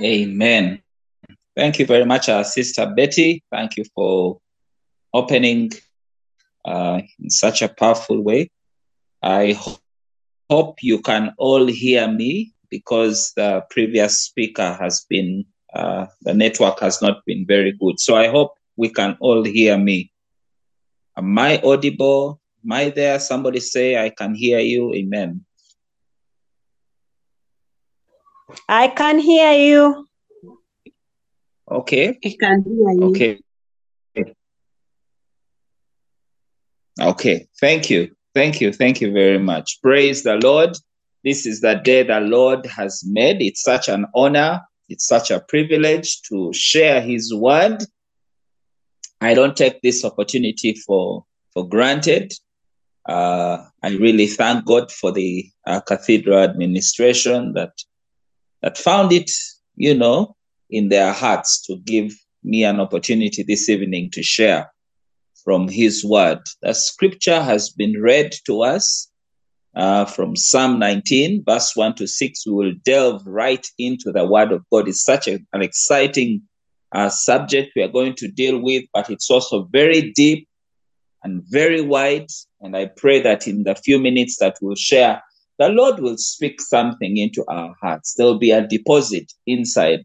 Amen. Thank you very much, our sister Betty. Thank you for opening uh, in such a powerful way. I hope you can all hear me because the previous speaker has been, uh, the network has not been very good. So I hope we can all hear me. Am I audible? Am I there? Somebody say, I can hear you. Amen. I can hear you. Okay. I can hear you. Okay. Okay. Thank you. Thank you. Thank you very much. Praise the Lord. This is the day the Lord has made. It's such an honor. It's such a privilege to share his word. I don't take this opportunity for, for granted. Uh, I really thank God for the uh, cathedral administration that that found it, you know, in their hearts to give me an opportunity this evening to share from His Word. The scripture has been read to us uh, from Psalm 19, verse 1 to 6. We will delve right into the Word of God. It's such a, an exciting uh, subject we are going to deal with, but it's also very deep and very wide. And I pray that in the few minutes that we'll share, the Lord will speak something into our hearts. There will be a deposit inside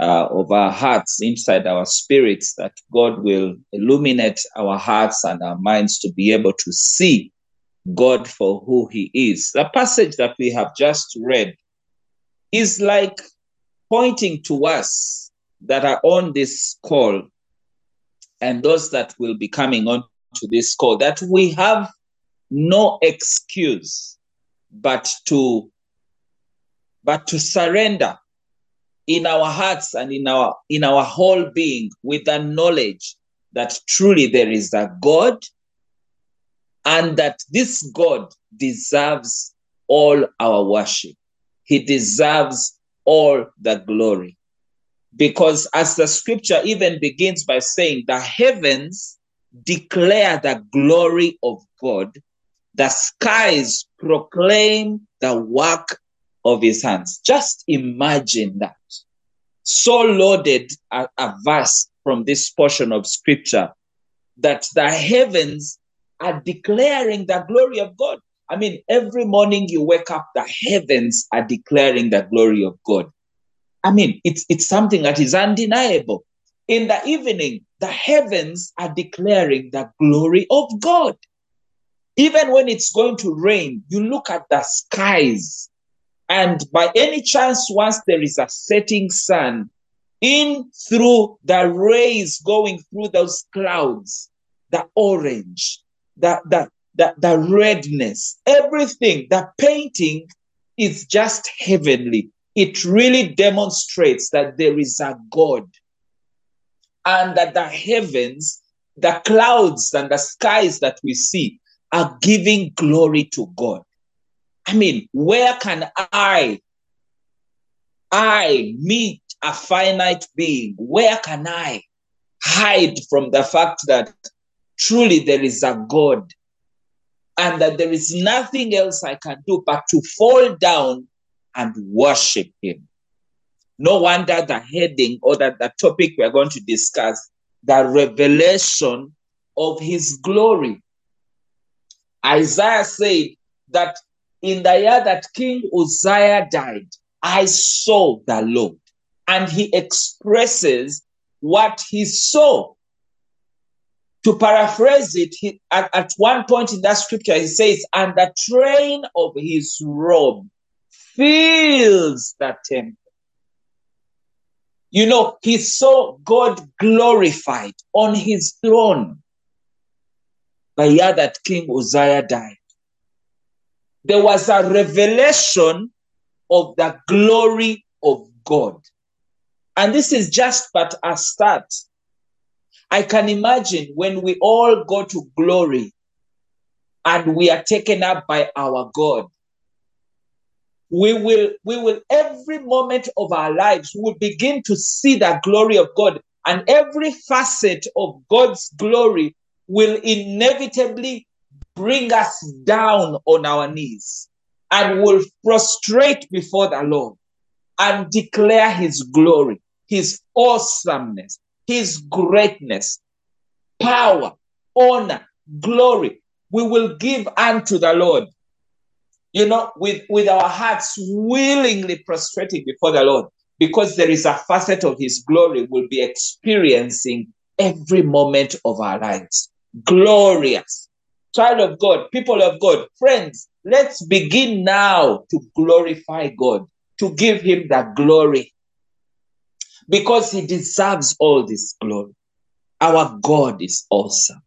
uh, of our hearts, inside our spirits, that God will illuminate our hearts and our minds to be able to see God for who He is. The passage that we have just read is like pointing to us that are on this call and those that will be coming on to this call that we have no excuse but to but to surrender in our hearts and in our in our whole being with the knowledge that truly there is a god and that this god deserves all our worship. He deserves all the glory. Because as the scripture even begins by saying the heavens declare the glory of god the skies proclaim the work of his hands. Just imagine that. So loaded a, a verse from this portion of scripture that the heavens are declaring the glory of God. I mean, every morning you wake up, the heavens are declaring the glory of God. I mean, it's, it's something that is undeniable. In the evening, the heavens are declaring the glory of God. Even when it's going to rain, you look at the skies. And by any chance, once there is a setting sun, in through the rays going through those clouds, the orange, the, the, the, the redness, everything, the painting is just heavenly. It really demonstrates that there is a God and that the heavens, the clouds, and the skies that we see are giving glory to God. I mean, where can I, I meet a finite being? Where can I hide from the fact that truly there is a God and that there is nothing else I can do but to fall down and worship Him? No wonder the heading or that the topic we are going to discuss, the revelation of His glory. Isaiah said that in the year that King Uzziah died, I saw the Lord. And he expresses what he saw. To paraphrase it, he, at, at one point in that scripture, he says, and the train of his robe fills the temple. You know, he saw God glorified on his throne the year that King Uzziah died. There was a revelation of the glory of God. And this is just but a start. I can imagine when we all go to glory and we are taken up by our God. We will, we will every moment of our lives, we will begin to see the glory of God, and every facet of God's glory will inevitably bring us down on our knees and will prostrate before the Lord and declare his glory, his awesomeness, his greatness, power, honor, glory. We will give unto the Lord. You know, with, with our hearts willingly prostrating before the Lord, because there is a facet of his glory we'll be experiencing every moment of our lives. Glorious. Child of God, people of God, friends, let's begin now to glorify God, to give him that glory because he deserves all this glory. Our God is awesome.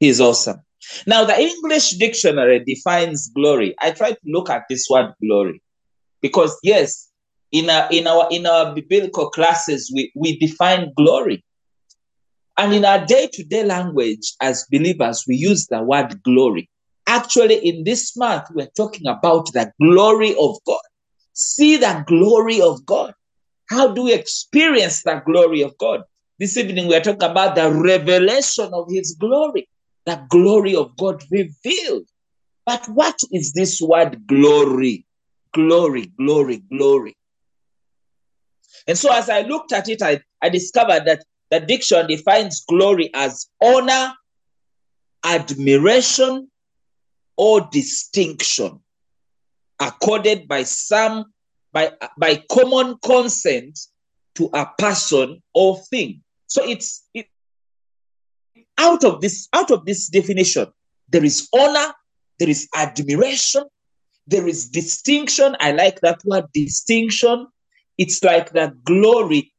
He is awesome. Now, the English dictionary defines glory. I try to look at this word glory because, yes, in our, in our, in our biblical classes, we, we define glory. And in our day to day language as believers, we use the word glory. Actually, in this month, we're talking about the glory of God. See the glory of God. How do we experience the glory of God? This evening, we're talking about the revelation of His glory, the glory of God revealed. But what is this word glory? Glory, glory, glory. And so, as I looked at it, I, I discovered that the diction defines glory as honor, admiration, or distinction accorded by some by, by common consent to a person or thing. So it's it, out of this out of this definition, there is honor, there is admiration, there is distinction. I like that word distinction. It's like that glory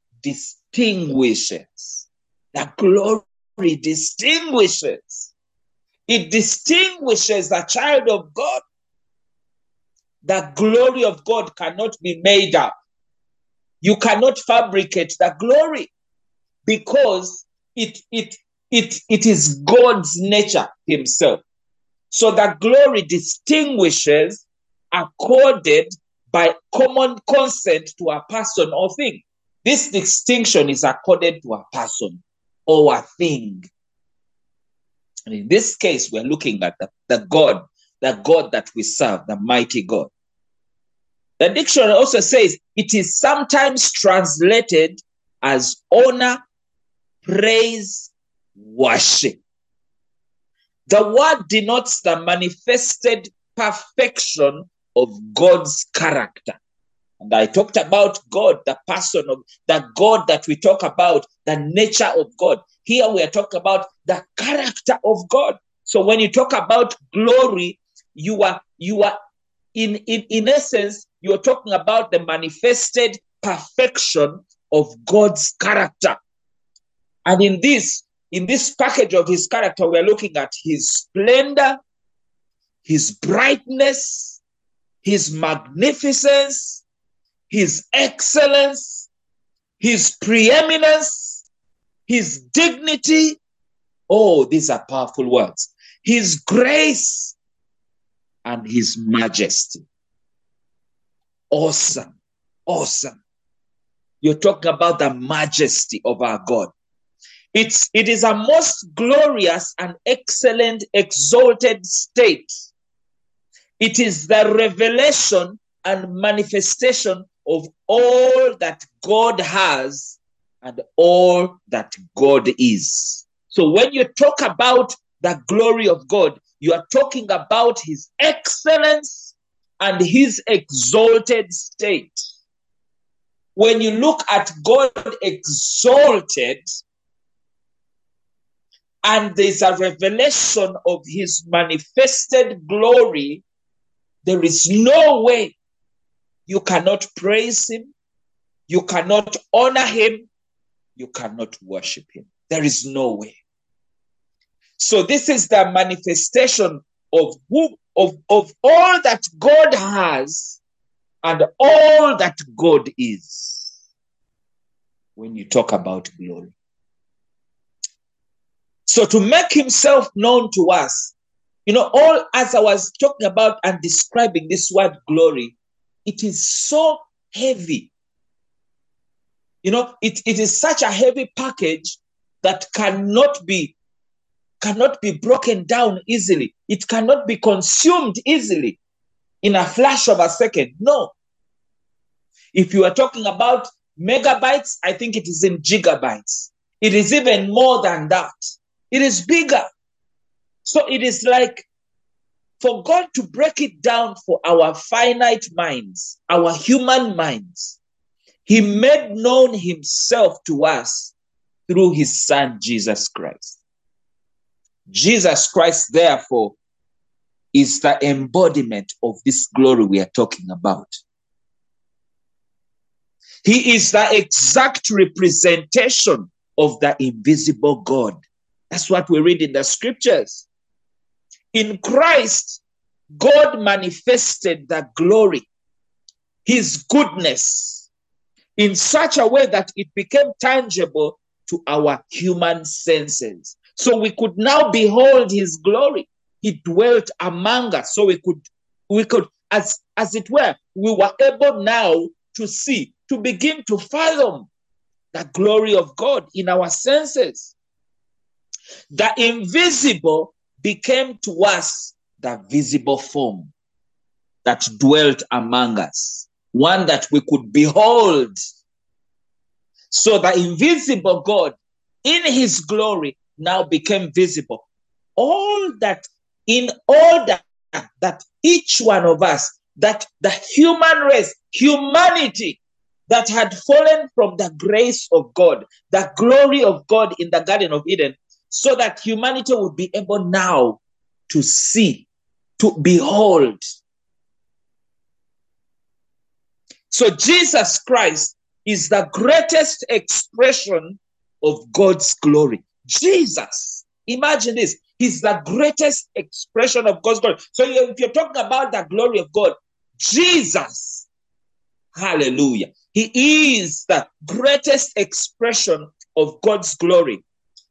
distinguishes. The glory distinguishes. It distinguishes the child of God the glory of God cannot be made up. You cannot fabricate the glory because it, it, it, it is God's nature Himself. So the glory distinguishes accorded by common consent to a person or thing. This distinction is accorded to a person or a thing. And in this case, we're looking at the, the God the God that we serve, the mighty God. The dictionary also says it is sometimes translated as honor, praise, worship. The word denotes the manifested perfection of God's character. And I talked about God, the person of the God that we talk about, the nature of God. Here we are talking about the character of God. So when you talk about glory, you are you are in in, in essence you're talking about the manifested perfection of god's character and in this in this package of his character we're looking at his splendor his brightness his magnificence his excellence his preeminence his dignity oh these are powerful words his grace and his majesty. Awesome. Awesome. You're talking about the majesty of our God. It's, it is a most glorious and excellent, exalted state. It is the revelation and manifestation of all that God has and all that God is. So when you talk about the glory of God, you are talking about his excellence and his exalted state. When you look at God exalted, and there's a revelation of his manifested glory, there is no way you cannot praise him, you cannot honor him, you cannot worship him. There is no way. So this is the manifestation of who of, of all that God has and all that God is when you talk about glory. So to make himself known to us, you know, all as I was talking about and describing this word glory, it is so heavy. You know, it, it is such a heavy package that cannot be cannot be broken down easily. It cannot be consumed easily in a flash of a second. No. If you are talking about megabytes, I think it is in gigabytes. It is even more than that. It is bigger. So it is like for God to break it down for our finite minds, our human minds, He made known Himself to us through His Son, Jesus Christ. Jesus Christ, therefore, is the embodiment of this glory we are talking about. He is the exact representation of the invisible God. That's what we read in the scriptures. In Christ, God manifested the glory, his goodness, in such a way that it became tangible to our human senses. So we could now behold his glory. He dwelt among us. So we could, we could, as, as it were, we were able now to see, to begin to fathom the glory of God in our senses. The invisible became to us the visible form that dwelt among us, one that we could behold. So the invisible God in his glory now became visible. All that, in that, that each one of us, that the human race, humanity that had fallen from the grace of God, the glory of God in the Garden of Eden, so that humanity would be able now to see, to behold. So Jesus Christ is the greatest expression of God's glory. Jesus, imagine this. He's the greatest expression of God's glory. So if you're talking about the glory of God, Jesus, hallelujah, he is the greatest expression of God's glory.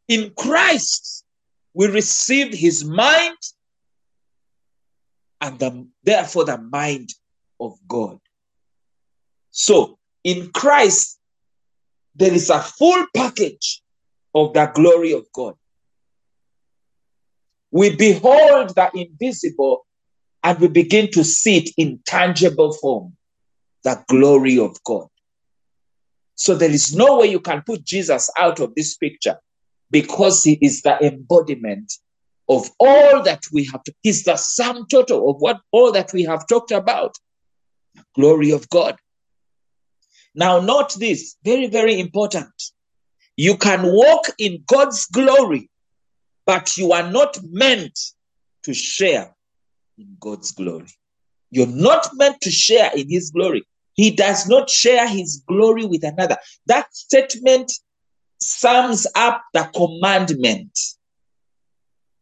In Christ, we received his mind and the, therefore the mind of God. So in Christ, there is a full package of the glory of God. We behold the invisible and we begin to see it in tangible form the glory of God. So there is no way you can put Jesus out of this picture because he is the embodiment of all that we have. To, he's the sum total of what all that we have talked about. The glory of God. Now, note this very, very important. You can walk in God's glory, but you are not meant to share in God's glory. You're not meant to share in his glory. He does not share his glory with another. That statement sums up the commandment.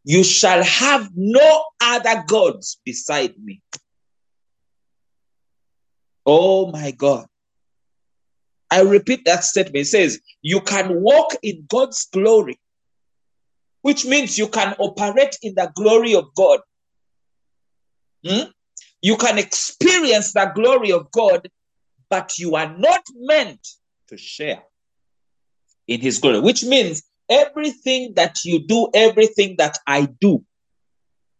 You shall have no other gods beside me. Oh my God. I repeat that statement. It says, You can walk in God's glory, which means you can operate in the glory of God. Hmm? You can experience the glory of God, but you are not meant to share in His glory, which means everything that you do, everything that I do,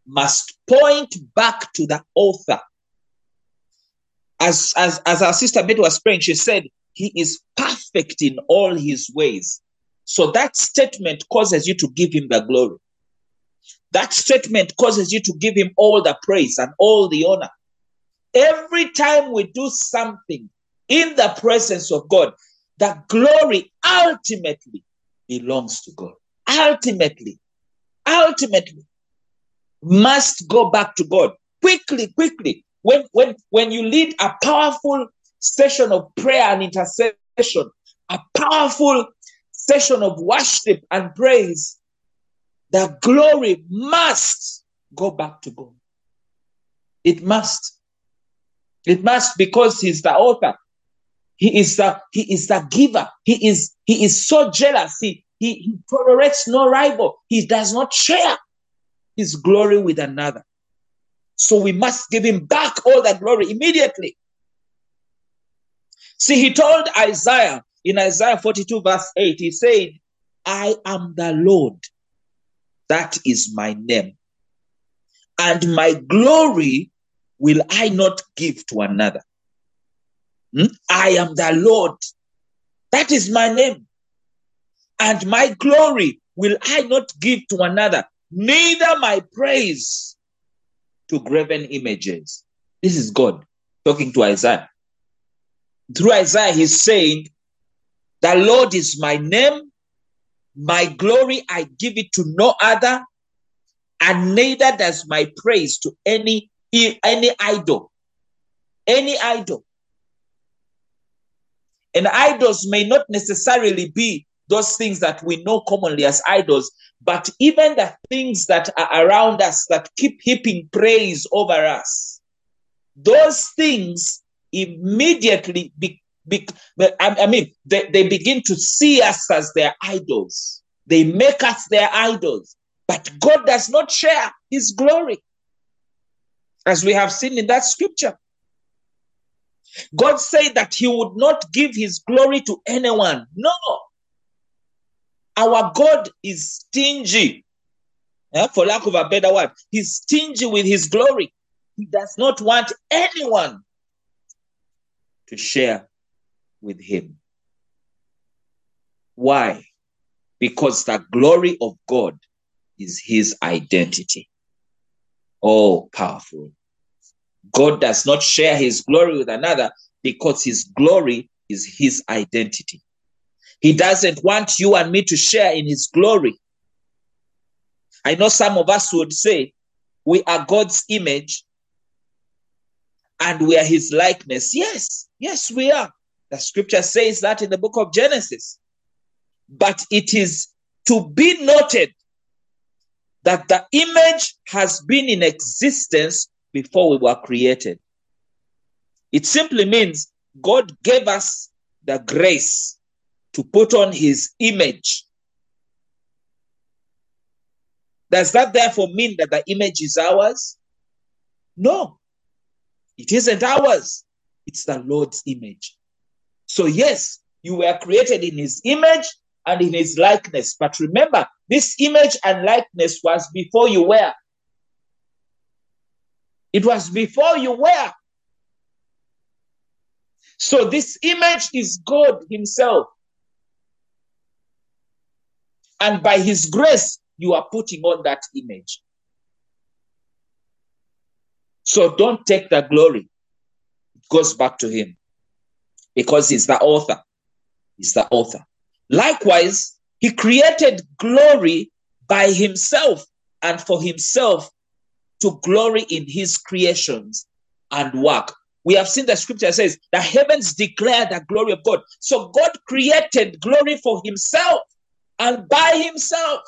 must point back to the author. As, as, as our sister Betty was praying, she said, He is perfect in all His ways. So that statement causes you to give Him the glory. That statement causes you to give him all the praise and all the honor. Every time we do something in the presence of God, the glory ultimately belongs to God. Ultimately, ultimately must go back to God. Quickly, quickly. When, when, when you lead a powerful session of prayer and intercession, a powerful session of worship and praise, the glory must go back to God. It must. It must because he's the author. He is the he is the giver. He is he is so jealous. He, he, he tolerates no rival. He does not share his glory with another. So we must give him back all that glory immediately. See, he told Isaiah in Isaiah 42, verse 8, he said, I am the Lord that is my name. And my glory will I not give to another. Hmm? I am the Lord. That is my name. And my glory will I not give to another, neither my praise to graven images. This is God talking to Isaiah. Through Isaiah, he's saying, The Lord is my name, my glory I give it to no other, and neither does my praise to any any idol. Any idol. And idols may not necessarily be those things that we know commonly as idols, but even the things that are around us that keep heaping praise over us, those things immediately be, be, I mean, they, they begin to see us as their idols. They make us their idols. But God does not share his glory, as we have seen in that scripture. God said that he would not give his glory to anyone. No. Our God is stingy. Yeah, for lack of a better word, he's stingy with his glory. He does not want anyone to share with him. Why? Because the glory of God is his identity. Oh, powerful. God does not share his glory with another because his glory is his identity. He doesn't want you and me to share in his glory. I know some of us would say we are God's image and we are his likeness. Yes, yes, we are. The scripture says that in the book of Genesis. But it is to be noted that the image has been in existence before we were created. It simply means God gave us the grace to put on his image. Does that therefore mean that the image is ours? No, it isn't ours. It's the Lord's image. So, yes, you were created in his image and in his likeness. But remember, this image and likeness was before you were. It was before you were. So this image is God Himself. And by His grace, you are putting on that image. So don't take the glory. It goes back to Him because He's the author. He's the author. Likewise, He created glory by Himself and for Himself to glory in his creations and work. We have seen the scripture says the heavens declare the glory of God. So God created glory for himself and by himself.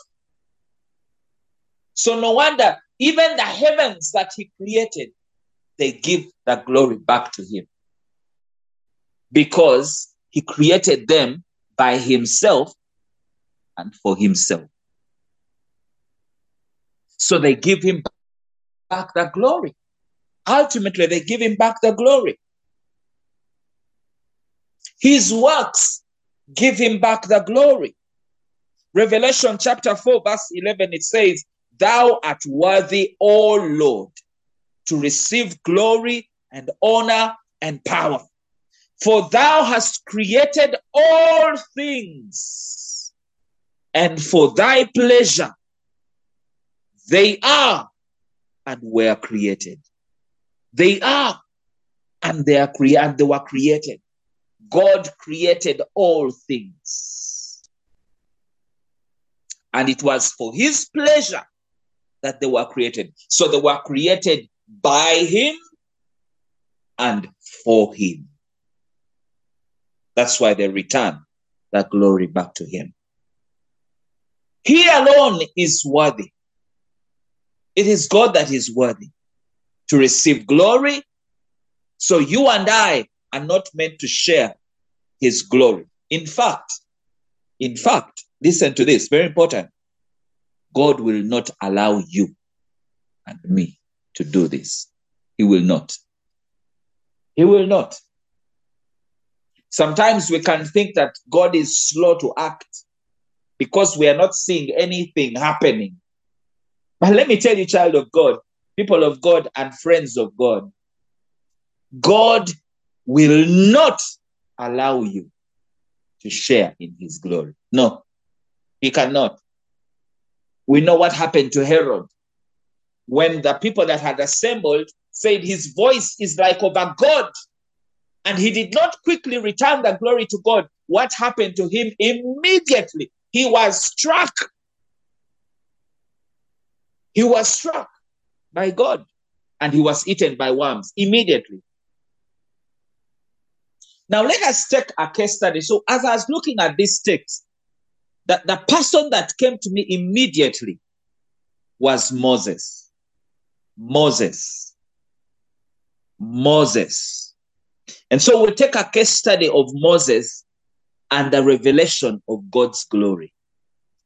So no wonder even the heavens that he created, they give the glory back to him. Because he created them by himself and for himself. So they give him back the glory. Ultimately, they give him back the glory. His works give him back the glory. Revelation chapter 4, verse 11, it says, Thou art worthy, O Lord, to receive glory and honor and power. For thou hast created all things, and for thy pleasure they are and were created. They are and they are cre- and they were created. God created all things. And it was for his pleasure that they were created. So they were created by him and for him. That's why they return that glory back to him. He alone is worthy. It is God that is worthy to receive glory. So you and I are not meant to share his glory. In fact, in fact, listen to this, very important. God will not allow you and me to do this. He will not. He will not. Sometimes we can think that God is slow to act because we are not seeing anything happening but let me tell you, child of God, people of God, and friends of God, God will not allow you to share in his glory. No, he cannot. We know what happened to Herod when the people that had assembled said his voice is like of a God, and he did not quickly return the glory to God. What happened to him immediately? He was struck. He was struck by God and he was eaten by worms immediately. Now, let us take a case study. So, as I was looking at this text, that the person that came to me immediately was Moses. Moses. Moses. And so we'll take a case study of Moses and the revelation of God's glory.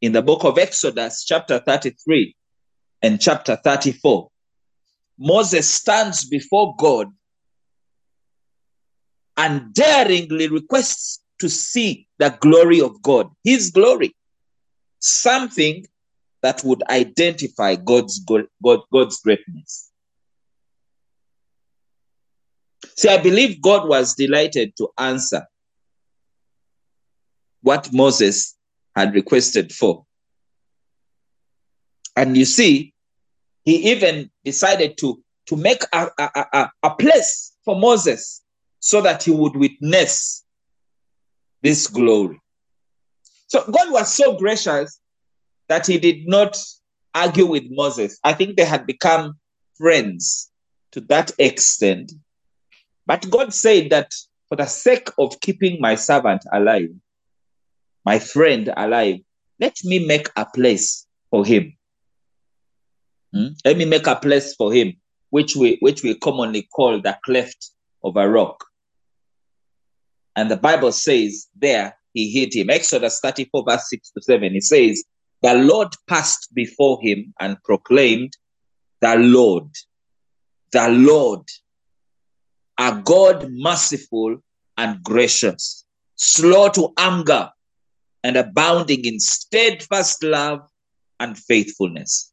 In the book of Exodus, chapter 33 and chapter 34, Moses stands before God and daringly requests to see the glory of God, his glory, something that would identify God's, God, God's greatness. See, I believe God was delighted to answer what Moses had requested for. And you see, he even decided to, to make a, a, a, a place for Moses so that he would witness this glory. So God was so gracious that he did not argue with Moses. I think they had become friends to that extent. But God said that for the sake of keeping my servant alive, my friend alive, let me make a place for him. Hmm? Let me make a place for him, which we which we commonly call the cleft of a rock. And the Bible says there he hid him. Exodus 34, verse 6 to 7. It says, The Lord passed before him and proclaimed, The Lord, the Lord, a God merciful and gracious, slow to anger, and abounding in steadfast love and faithfulness,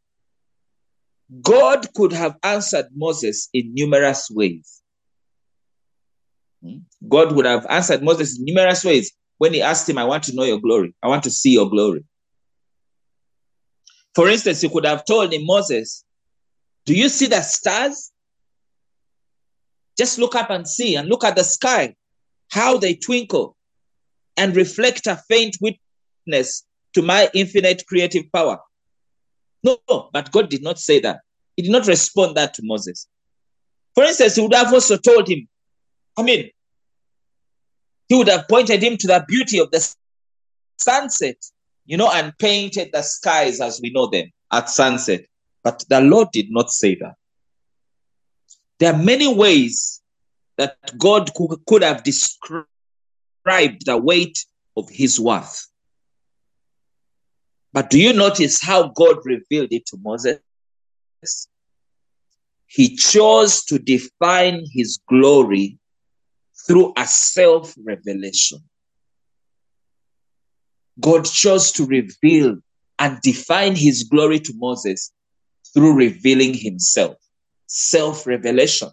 God could have answered Moses in numerous ways. Hmm? God would have answered Moses in numerous ways when he asked him, I want to know your glory. I want to see your glory. For instance, he could have told him, Moses, do you see the stars? Just look up and see, and look at the sky, how they twinkle and reflect a faint witness to my infinite creative power. No, but God did not say that. He did not respond that to Moses. For instance, he would have also told him, I mean, he would have pointed him to the beauty of the sunset, you know, and painted the skies as we know them at sunset. But the Lord did not say that. There are many ways that God could have described the weight of his worth. But do you notice how God revealed it to Moses? He chose to define his glory through a self revelation. God chose to reveal and define his glory to Moses through revealing himself. Self revelation.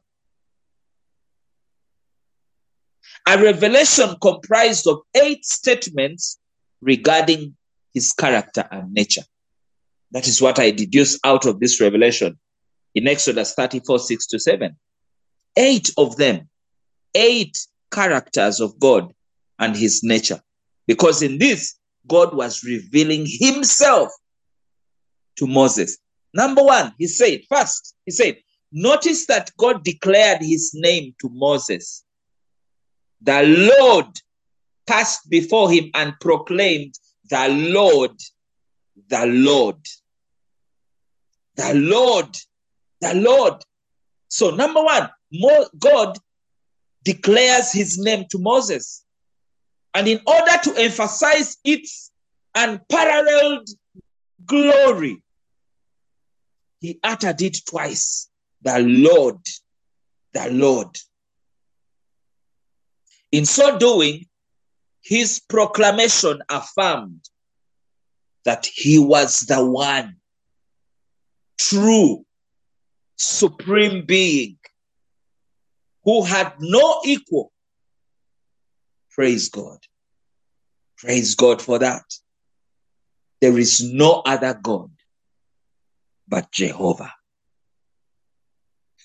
A revelation comprised of eight statements regarding his character and nature. That is what I deduce out of this revelation in Exodus 34 6 to 7. Eight of them eight characters of God and his nature. Because in this, God was revealing himself to Moses. Number one, he said, first, he said, notice that God declared his name to Moses. The Lord passed before him and proclaimed, The Lord, the Lord, the Lord, the Lord. So, number one, God declares his name to Moses. And in order to emphasize its unparalleled glory, he uttered it twice the Lord, the Lord. In so doing, his proclamation affirmed that he was the one true supreme being who had no equal. Praise God. Praise God for that. There is no other God but Jehovah.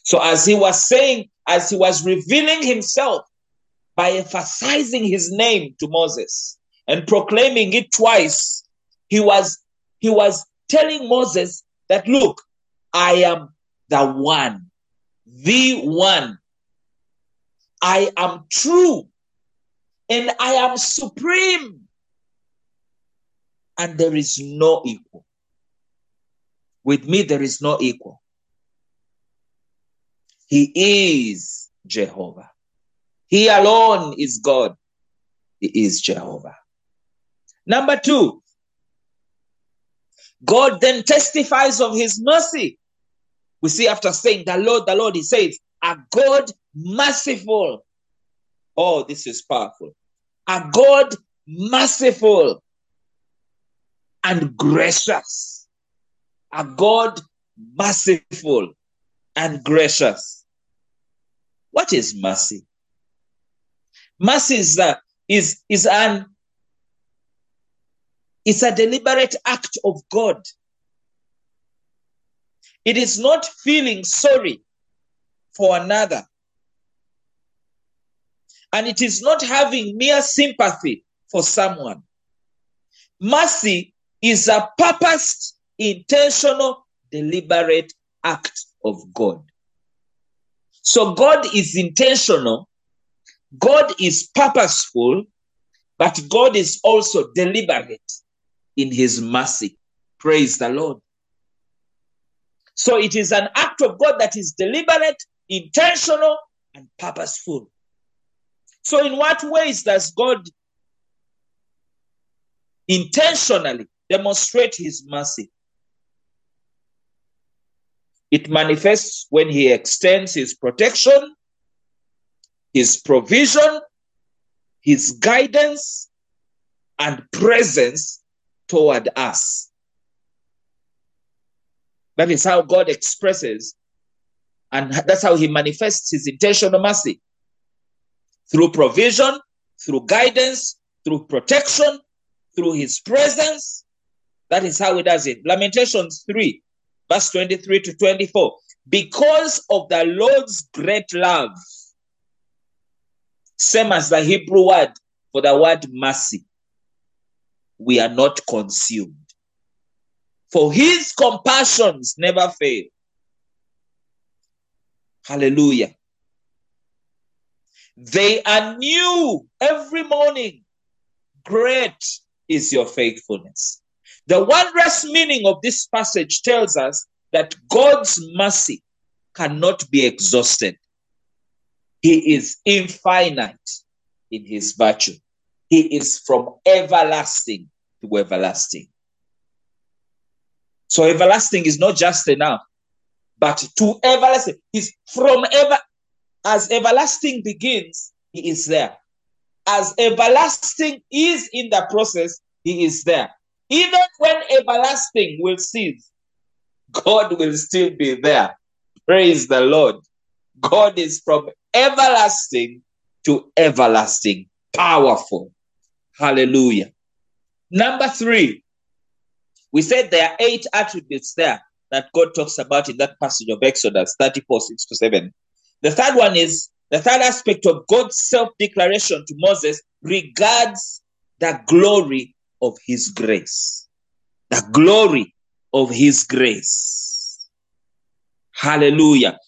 So, as he was saying, as he was revealing himself by emphasizing his name to Moses and proclaiming it twice, he was he was telling Moses that look, I am the one, the one. I am true and I am supreme. And there is no equal. With me, there is no equal. He is Jehovah. He alone is God. He is Jehovah. Number two, God then testifies of his mercy. We see after saying, The Lord, the Lord, he says, A God merciful. Oh, this is powerful. A God merciful and gracious. A God merciful and gracious. What is mercy? Mercy is, uh, is, is an it's a deliberate act of God. It is not feeling sorry for another. And it is not having mere sympathy for someone. Mercy is a purposed, intentional, deliberate act of God. So God is intentional, God is purposeful, but God is also deliberate in his mercy. Praise the Lord. So it is an act of God that is deliberate, intentional, and purposeful. So, in what ways does God intentionally demonstrate his mercy? It manifests when he extends his protection, his provision, his guidance, and presence toward us. That is how God expresses, and that's how He manifests His intentional mercy through provision, through guidance, through protection, through His presence. That is how He does it. Lamentations 3, verse 23 to 24. Because of the Lord's great love, same as the Hebrew word for the word mercy, we are not consumed. For his compassions never fail. Hallelujah. They are new every morning. Great is your faithfulness. The wondrous meaning of this passage tells us that God's mercy cannot be exhausted. He is infinite in his virtue. He is from everlasting to everlasting. So everlasting is not just enough, but to everlasting. He's from ever as everlasting begins, he is there. As everlasting is in the process, he is there. Even when everlasting will cease, God will still be there. Praise the Lord. God is from everlasting to everlasting, powerful. Hallelujah. Number three, we said there are eight attributes there that God talks about in that passage of Exodus 34, 6 to 7. The third one is the third aspect of God's self declaration to Moses regards the glory of his grace. The glory of his grace. Hallelujah.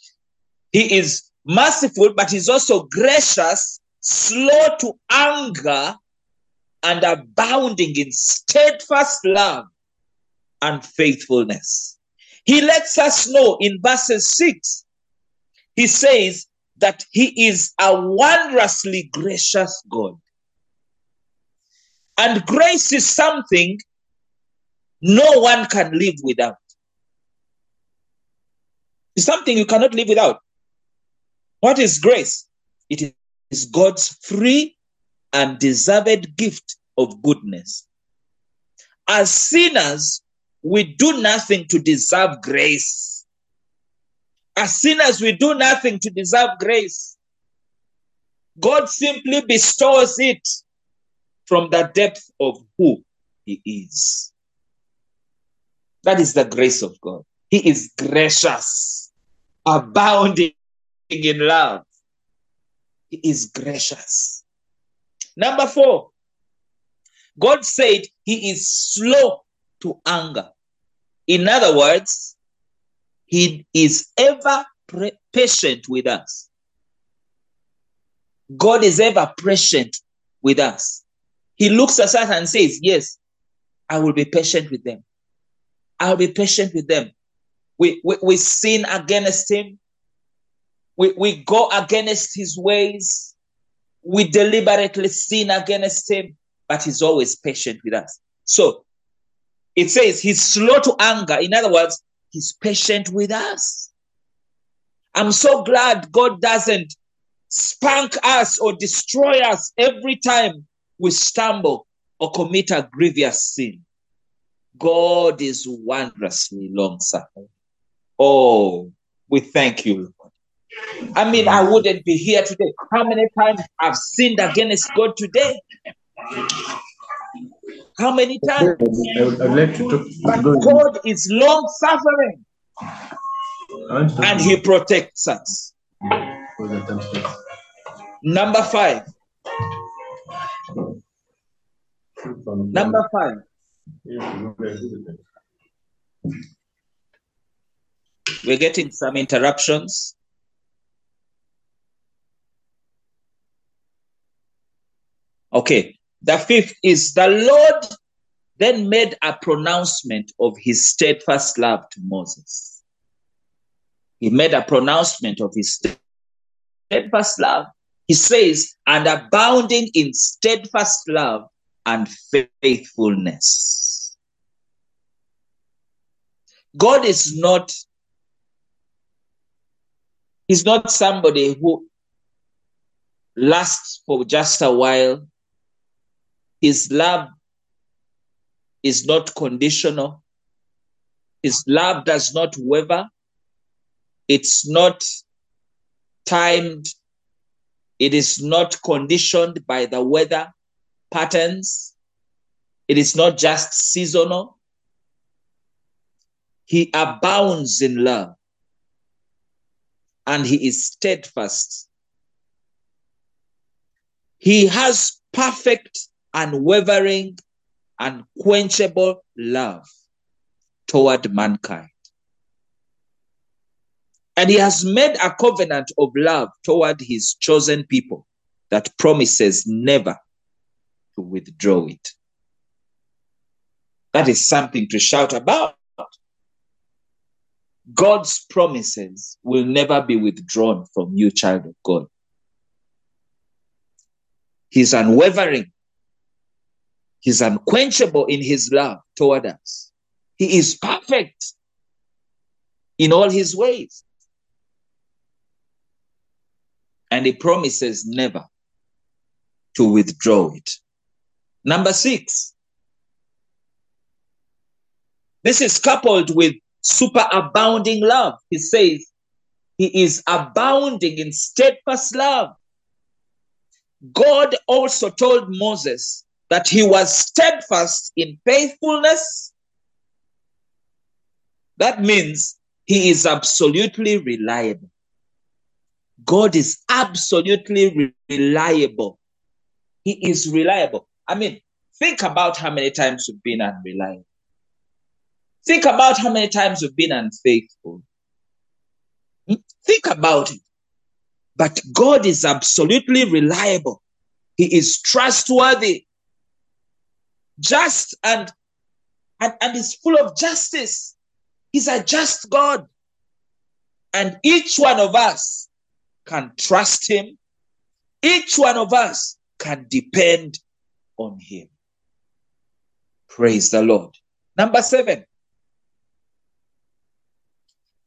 He is merciful, but he's also gracious, slow to anger, and abounding in steadfast love and faithfulness. He lets us know in verses 6, he says, that He is a wondrously gracious God. And grace is something no one can live without. It's something you cannot live without. What is grace? It is God's free and deserved gift of goodness. As sinners, we do nothing to deserve grace. As sinners, we do nothing to deserve grace. God simply bestows it from the depth of who He is. That is the grace of God. He is gracious, abounding in love. He is gracious. Number four, God said he is slow to anger. In other words, he is ever pre- patient with us. God is ever patient with us. He looks at us and says, Yes, I will be patient with them. I'll be patient with them. We, we, we sin against him. We, we go against his ways. We deliberately sin against him, but he's always patient with us. So it says he's slow to anger. In other words, he's patient with us. I'm so glad God doesn't spank us or destroy us every time we stumble or commit a grievous sin. God is wondrously long suffering. Oh, we thank you. I mean, I wouldn't be here today. How many times I've sinned against God today? How many times? I would, I would like to talk. But go in. God is long suffering I want to talk and He protects us. for the time space. Number five. Number five. We're getting some interruptions. Okay. The fifth is the Lord then made a pronouncement of his steadfast love to Moses. He made a pronouncement of his steadfast love. He says, and abounding in steadfast love and faithfulness. God is not, He's not somebody who lasts for just a while. His love is not conditional. His love does not waver. It's not timed. It is not conditioned by the weather patterns. It is not just seasonal. He abounds in love and he is steadfast. He has perfect, unwavering, unquenchable love toward mankind. And he has made a covenant of love toward his chosen people that promises never to withdraw it. That is something to shout about. God's promises will never be withdrawn from you, child of God. He's unwavering. He's unquenchable in his love toward us. He is perfect in all his ways. And he promises never to withdraw it. Number six, this is coupled with superabounding love. He says he is abounding in steadfast love. God also told Moses that he was steadfast in faithfulness. That means he is absolutely reliable. God is absolutely re- reliable. He is reliable. I mean, think about how many times you've been unreliable. Think about how many times you've been unfaithful. Think about it. But God is absolutely reliable. He is trustworthy, just, and, and, and is full of justice. He's a just God. And each one of us can trust him. Each one of us can depend on him. Praise the Lord. Number seven.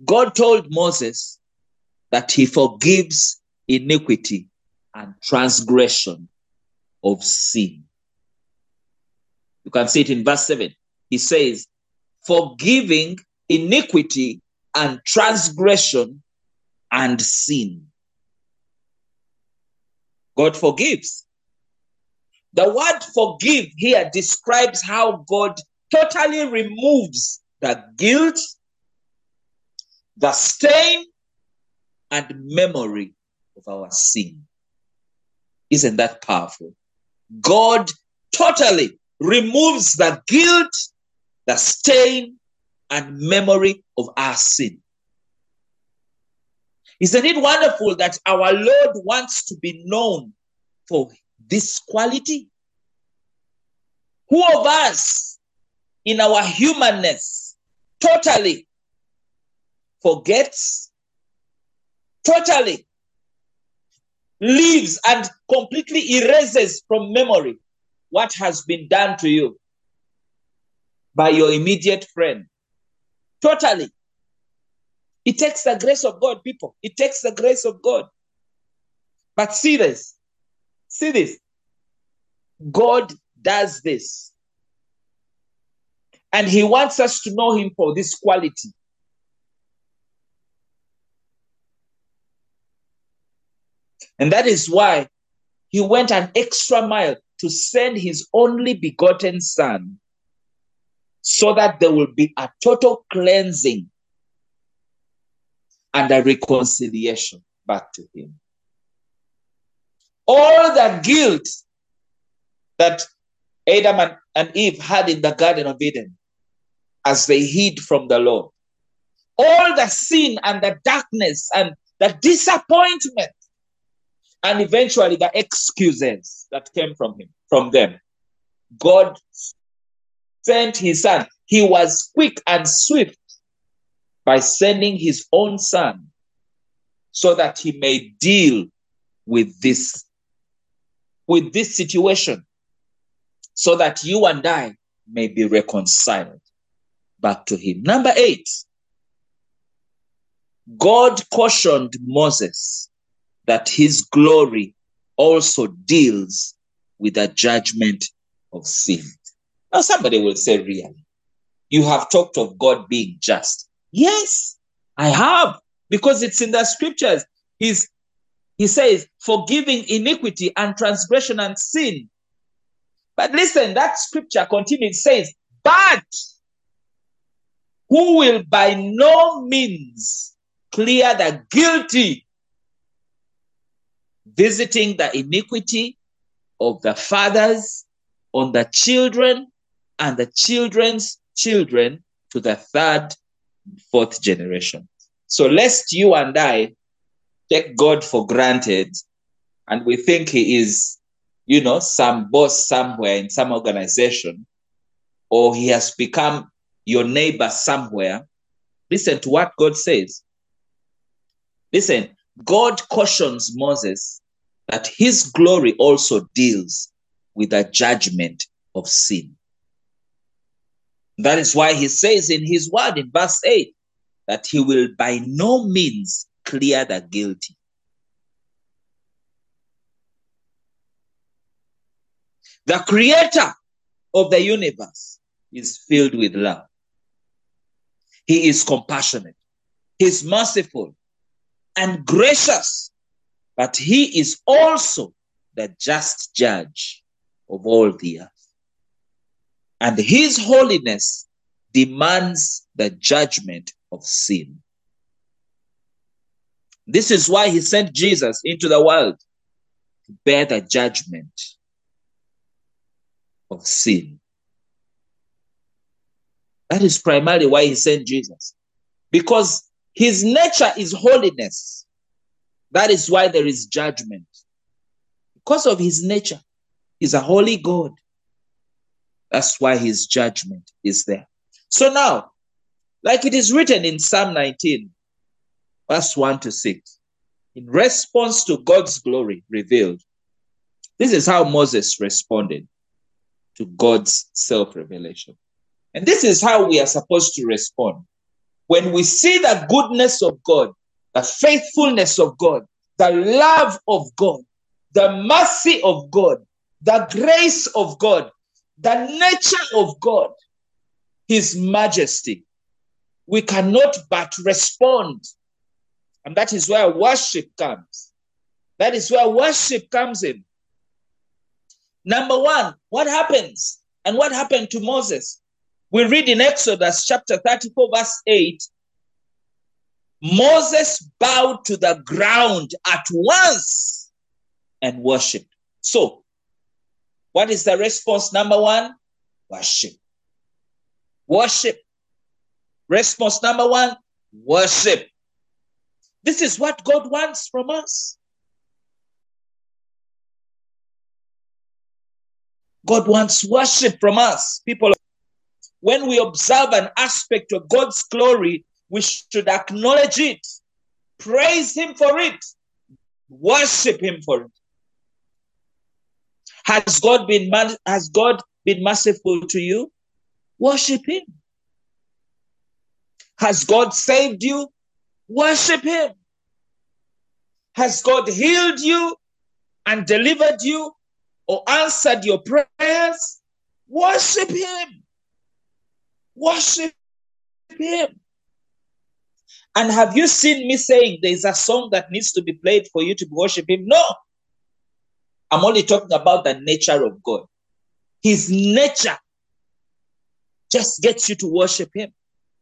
God told Moses that he forgives iniquity and transgression of sin. You can see it in verse 7. He says, forgiving iniquity and transgression and sin. God forgives. The word forgive here describes how God totally removes the guilt, the stain, and memory of our sin. Isn't that powerful? God totally removes the guilt, the stain, and memory of our sin. Isn't it wonderful that our Lord wants to be known for this quality? Who of us in our humanness totally forgets, totally leaves and completely erases from memory what has been done to you by your immediate friend? Totally. It takes the grace of God, people. It takes the grace of God. But see this. See this. God does this. And he wants us to know him for this quality. And that is why he went an extra mile to send his only begotten son so that there will be a total cleansing and a reconciliation back to him. All the guilt that Adam and, and Eve had in the Garden of Eden as they hid from the Lord, all the sin and the darkness and the disappointment and eventually the excuses that came from him, from them. God sent his son. He was quick and swift by sending his own son so that he may deal with this with this situation so that you and I may be reconciled back to him. Number 8. God cautioned Moses that his glory also deals with the judgment of sin. Now, somebody will say, Really? You have talked of God being just. Yes, I have, because it's in the scriptures. He's, he says, forgiving iniquity and transgression and sin. But listen, that scripture continues, says, But who will by no means clear the guilty visiting the iniquity of the fathers on the children and the children's children to the third, fourth generation. So, lest you and I take God for granted and we think He is, you know, some boss somewhere in some organization, or He has become your neighbor somewhere, listen to what God says. Listen, God cautions Moses that his glory also deals with the judgment of sin. That is why he says in his word in verse 8 that he will by no means clear the guilty. The creator of the universe is filled with love. He is compassionate. He's merciful and gracious, but he is also the just judge of all the earth. And his holiness demands the judgment of sin. This is why he sent Jesus into the world to bear the judgment of sin. That is primarily why he sent Jesus. Because his nature is holiness. That is why there is judgment. Because of his nature, he's a holy God. That's why his judgment is there. So now, like it is written in Psalm 19, verse 1 to 6, in response to God's glory revealed. This is how Moses responded to God's self revelation. And this is how we are supposed to respond. When we see the goodness of God, the faithfulness of God, the love of God, the mercy of God, the grace of God, the nature of God, His majesty, we cannot but respond. And that is where worship comes. That is where worship comes in. Number one, what happens? And what happened to Moses? We read in Exodus chapter 34, verse 8 Moses bowed to the ground at once and worshiped. So, what is the response? Number one, worship. Worship. Response number one, worship. This is what God wants from us. God wants worship from us. People, when we observe an aspect of God's glory, we should acknowledge it, praise Him for it, worship Him for it. Has God been has God been merciful to you? Worship Him. Has God saved you? Worship Him. Has God healed you and delivered you or answered your prayers? Worship Him. Worship Him. And have you seen me saying there's a song that needs to be played for you to worship Him? No. I'm only talking about the nature of God. His nature just gets you to worship Him.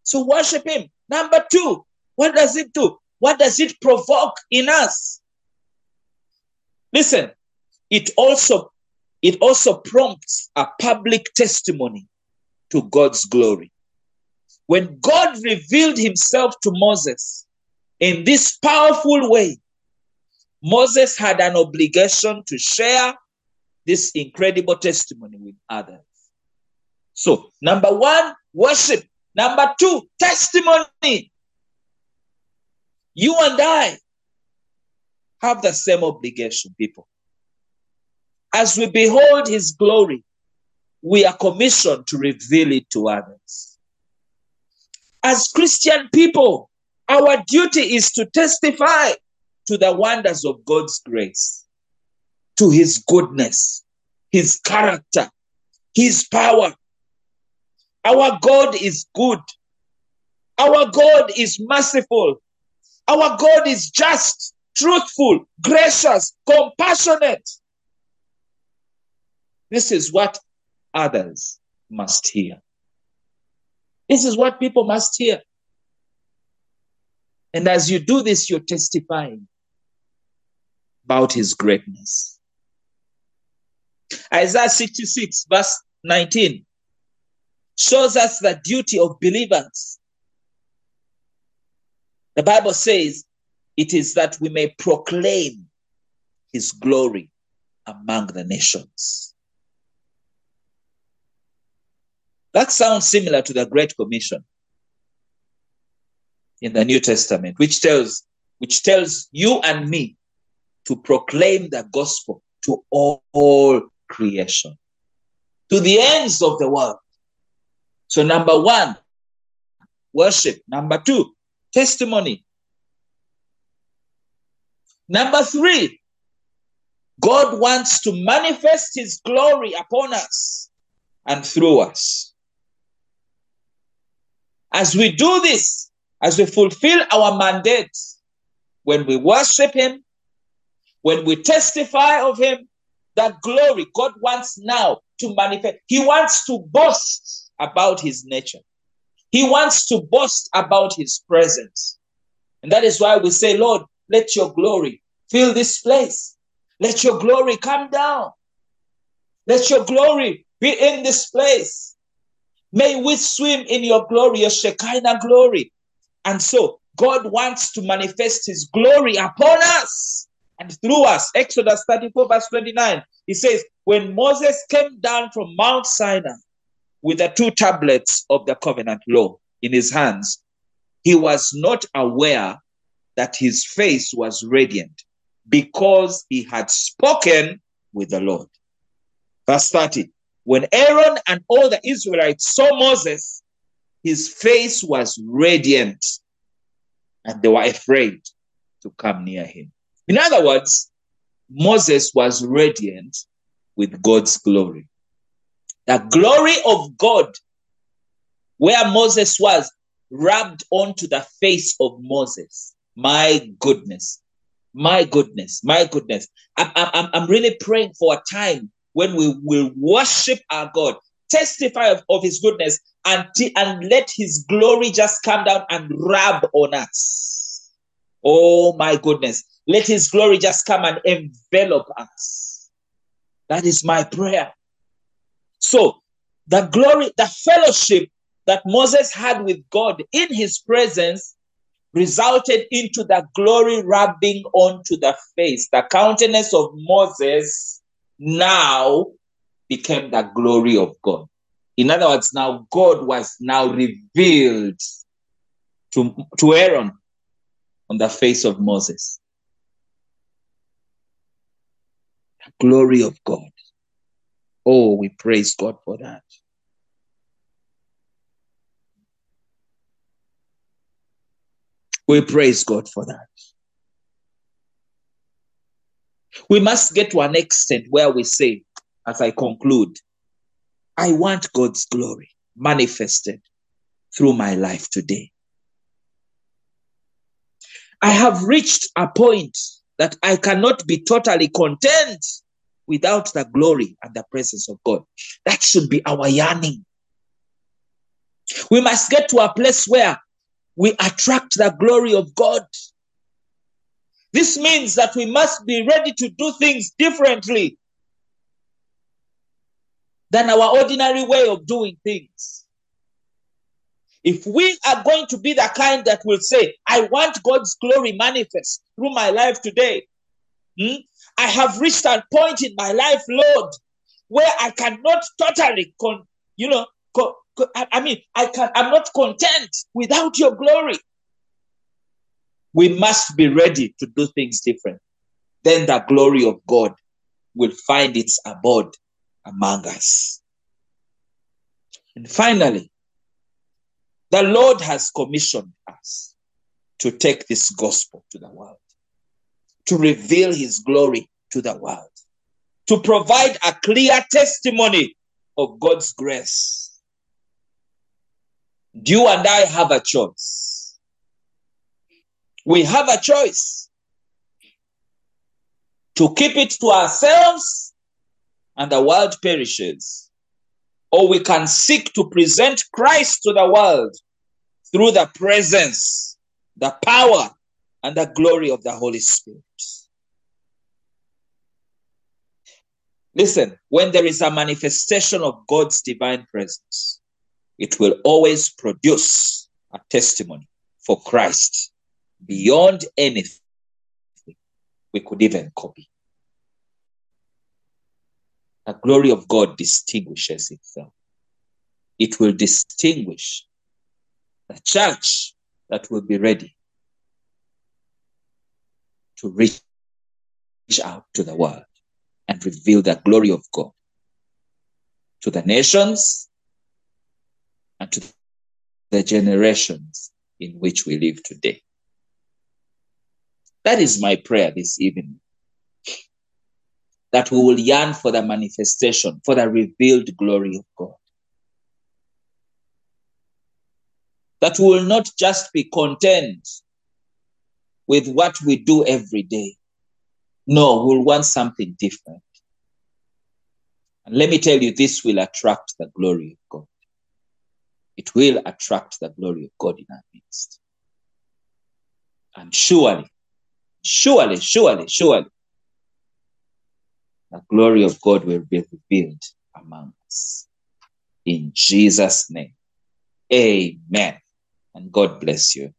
So worship Him. Number two, what does it do? What does it provoke in us? Listen, it also it also prompts a public testimony to God's glory. When God revealed himself to Moses in this powerful way, Moses had an obligation to share this incredible testimony with others. So, number one, worship. Number two, testimony. You and I have the same obligation, people. As we behold his glory, we are commissioned to reveal it to others. As Christian people, our duty is to testify to the wonders of God's grace, to his goodness, his character, his power. Our God is good. Our God is merciful. Our God is just, truthful, gracious, compassionate. This is what others must hear. This is what people must hear. And as you do this, you're testifying about his greatness. Isaiah 66, verse 19, shows us the duty of believers. The Bible says it is that we may proclaim his glory among the nations. That sounds similar to the Great Commission in the New Testament, which tells, which tells you and me to proclaim the gospel to all, all creation, to the ends of the world. So, number one, worship. Number two, testimony. Number three, God wants to manifest his glory upon us and through us. As we do this, as we fulfill our mandate, when we worship him, when we testify of him, that glory God wants now to manifest. He wants to boast about his nature. He wants to boast about his presence. And that is why we say, Lord, let your glory fill this place. Let your glory come down. Let your glory be in this place. May we swim in your glory, your Shekinah glory. And so God wants to manifest his glory upon us and through us. Exodus 34, verse 29. He says, When Moses came down from Mount Sinai with the two tablets of the covenant law in his hands, he was not aware that his face was radiant because he had spoken with the Lord. Verse 30 When Aaron and all the Israelites saw Moses, his face was radiant and they were afraid to come near him. In other words, Moses was radiant with God's glory. The glory of God, where Moses was, rubbed onto the face of Moses. My goodness. My goodness. My goodness. I'm, I'm, I'm really praying for a time when we will worship our God, testify of, of his goodness, and, and let his glory just come down and rub on us. Oh my goodness. Let his glory just come and envelop us. That is my prayer. So, the glory, the fellowship that Moses had with God in his presence resulted into the glory rubbing onto the face. The countenance of Moses now became the glory of God. In other words, now God was now revealed to, to Aaron on the face of Moses. The glory of God. Oh, we praise God for that. We praise God for that. We must get to an extent where we say, as I conclude, I want God's glory manifested through my life today. I have reached a point that I cannot be totally content without the glory and the presence of God. That should be our yearning. We must get to a place where we attract the glory of God. This means that we must be ready to do things differently than our ordinary way of doing things. If we are going to be the kind that will say, I want God's glory manifest through my life today, hmm, I have reached a point in my life, Lord, where I cannot totally, con- you know, co- co- I, mean, I can, I'm not content without your glory. We must be ready to do things different. Then the glory of God will find its abode among us. And finally, the Lord has commissioned us to take this gospel to the world, to reveal his glory to the world, to provide a clear testimony of God's grace. You and I have a choice. We have a choice to keep it to ourselves and the world perishes or we can seek to present Christ to the world through the presence, the power, and the glory of the Holy Spirit. Listen, when there is a manifestation of God's divine presence, it will always produce a testimony for Christ beyond anything we could even copy the glory of God distinguishes itself. It will distinguish the church that will be ready to reach out to the world and reveal the glory of God to the nations and to the generations in which we live today. That is my prayer this evening that we will yearn for the manifestation, for the revealed glory of God. That we will not just be content with what we do every day. No, we'll want something different. And let me tell you, this will attract the glory of God. It will attract the glory of God in our midst. And surely, surely, surely, surely, the glory of God will be revealed among us. In Jesus' name, amen. And God bless you.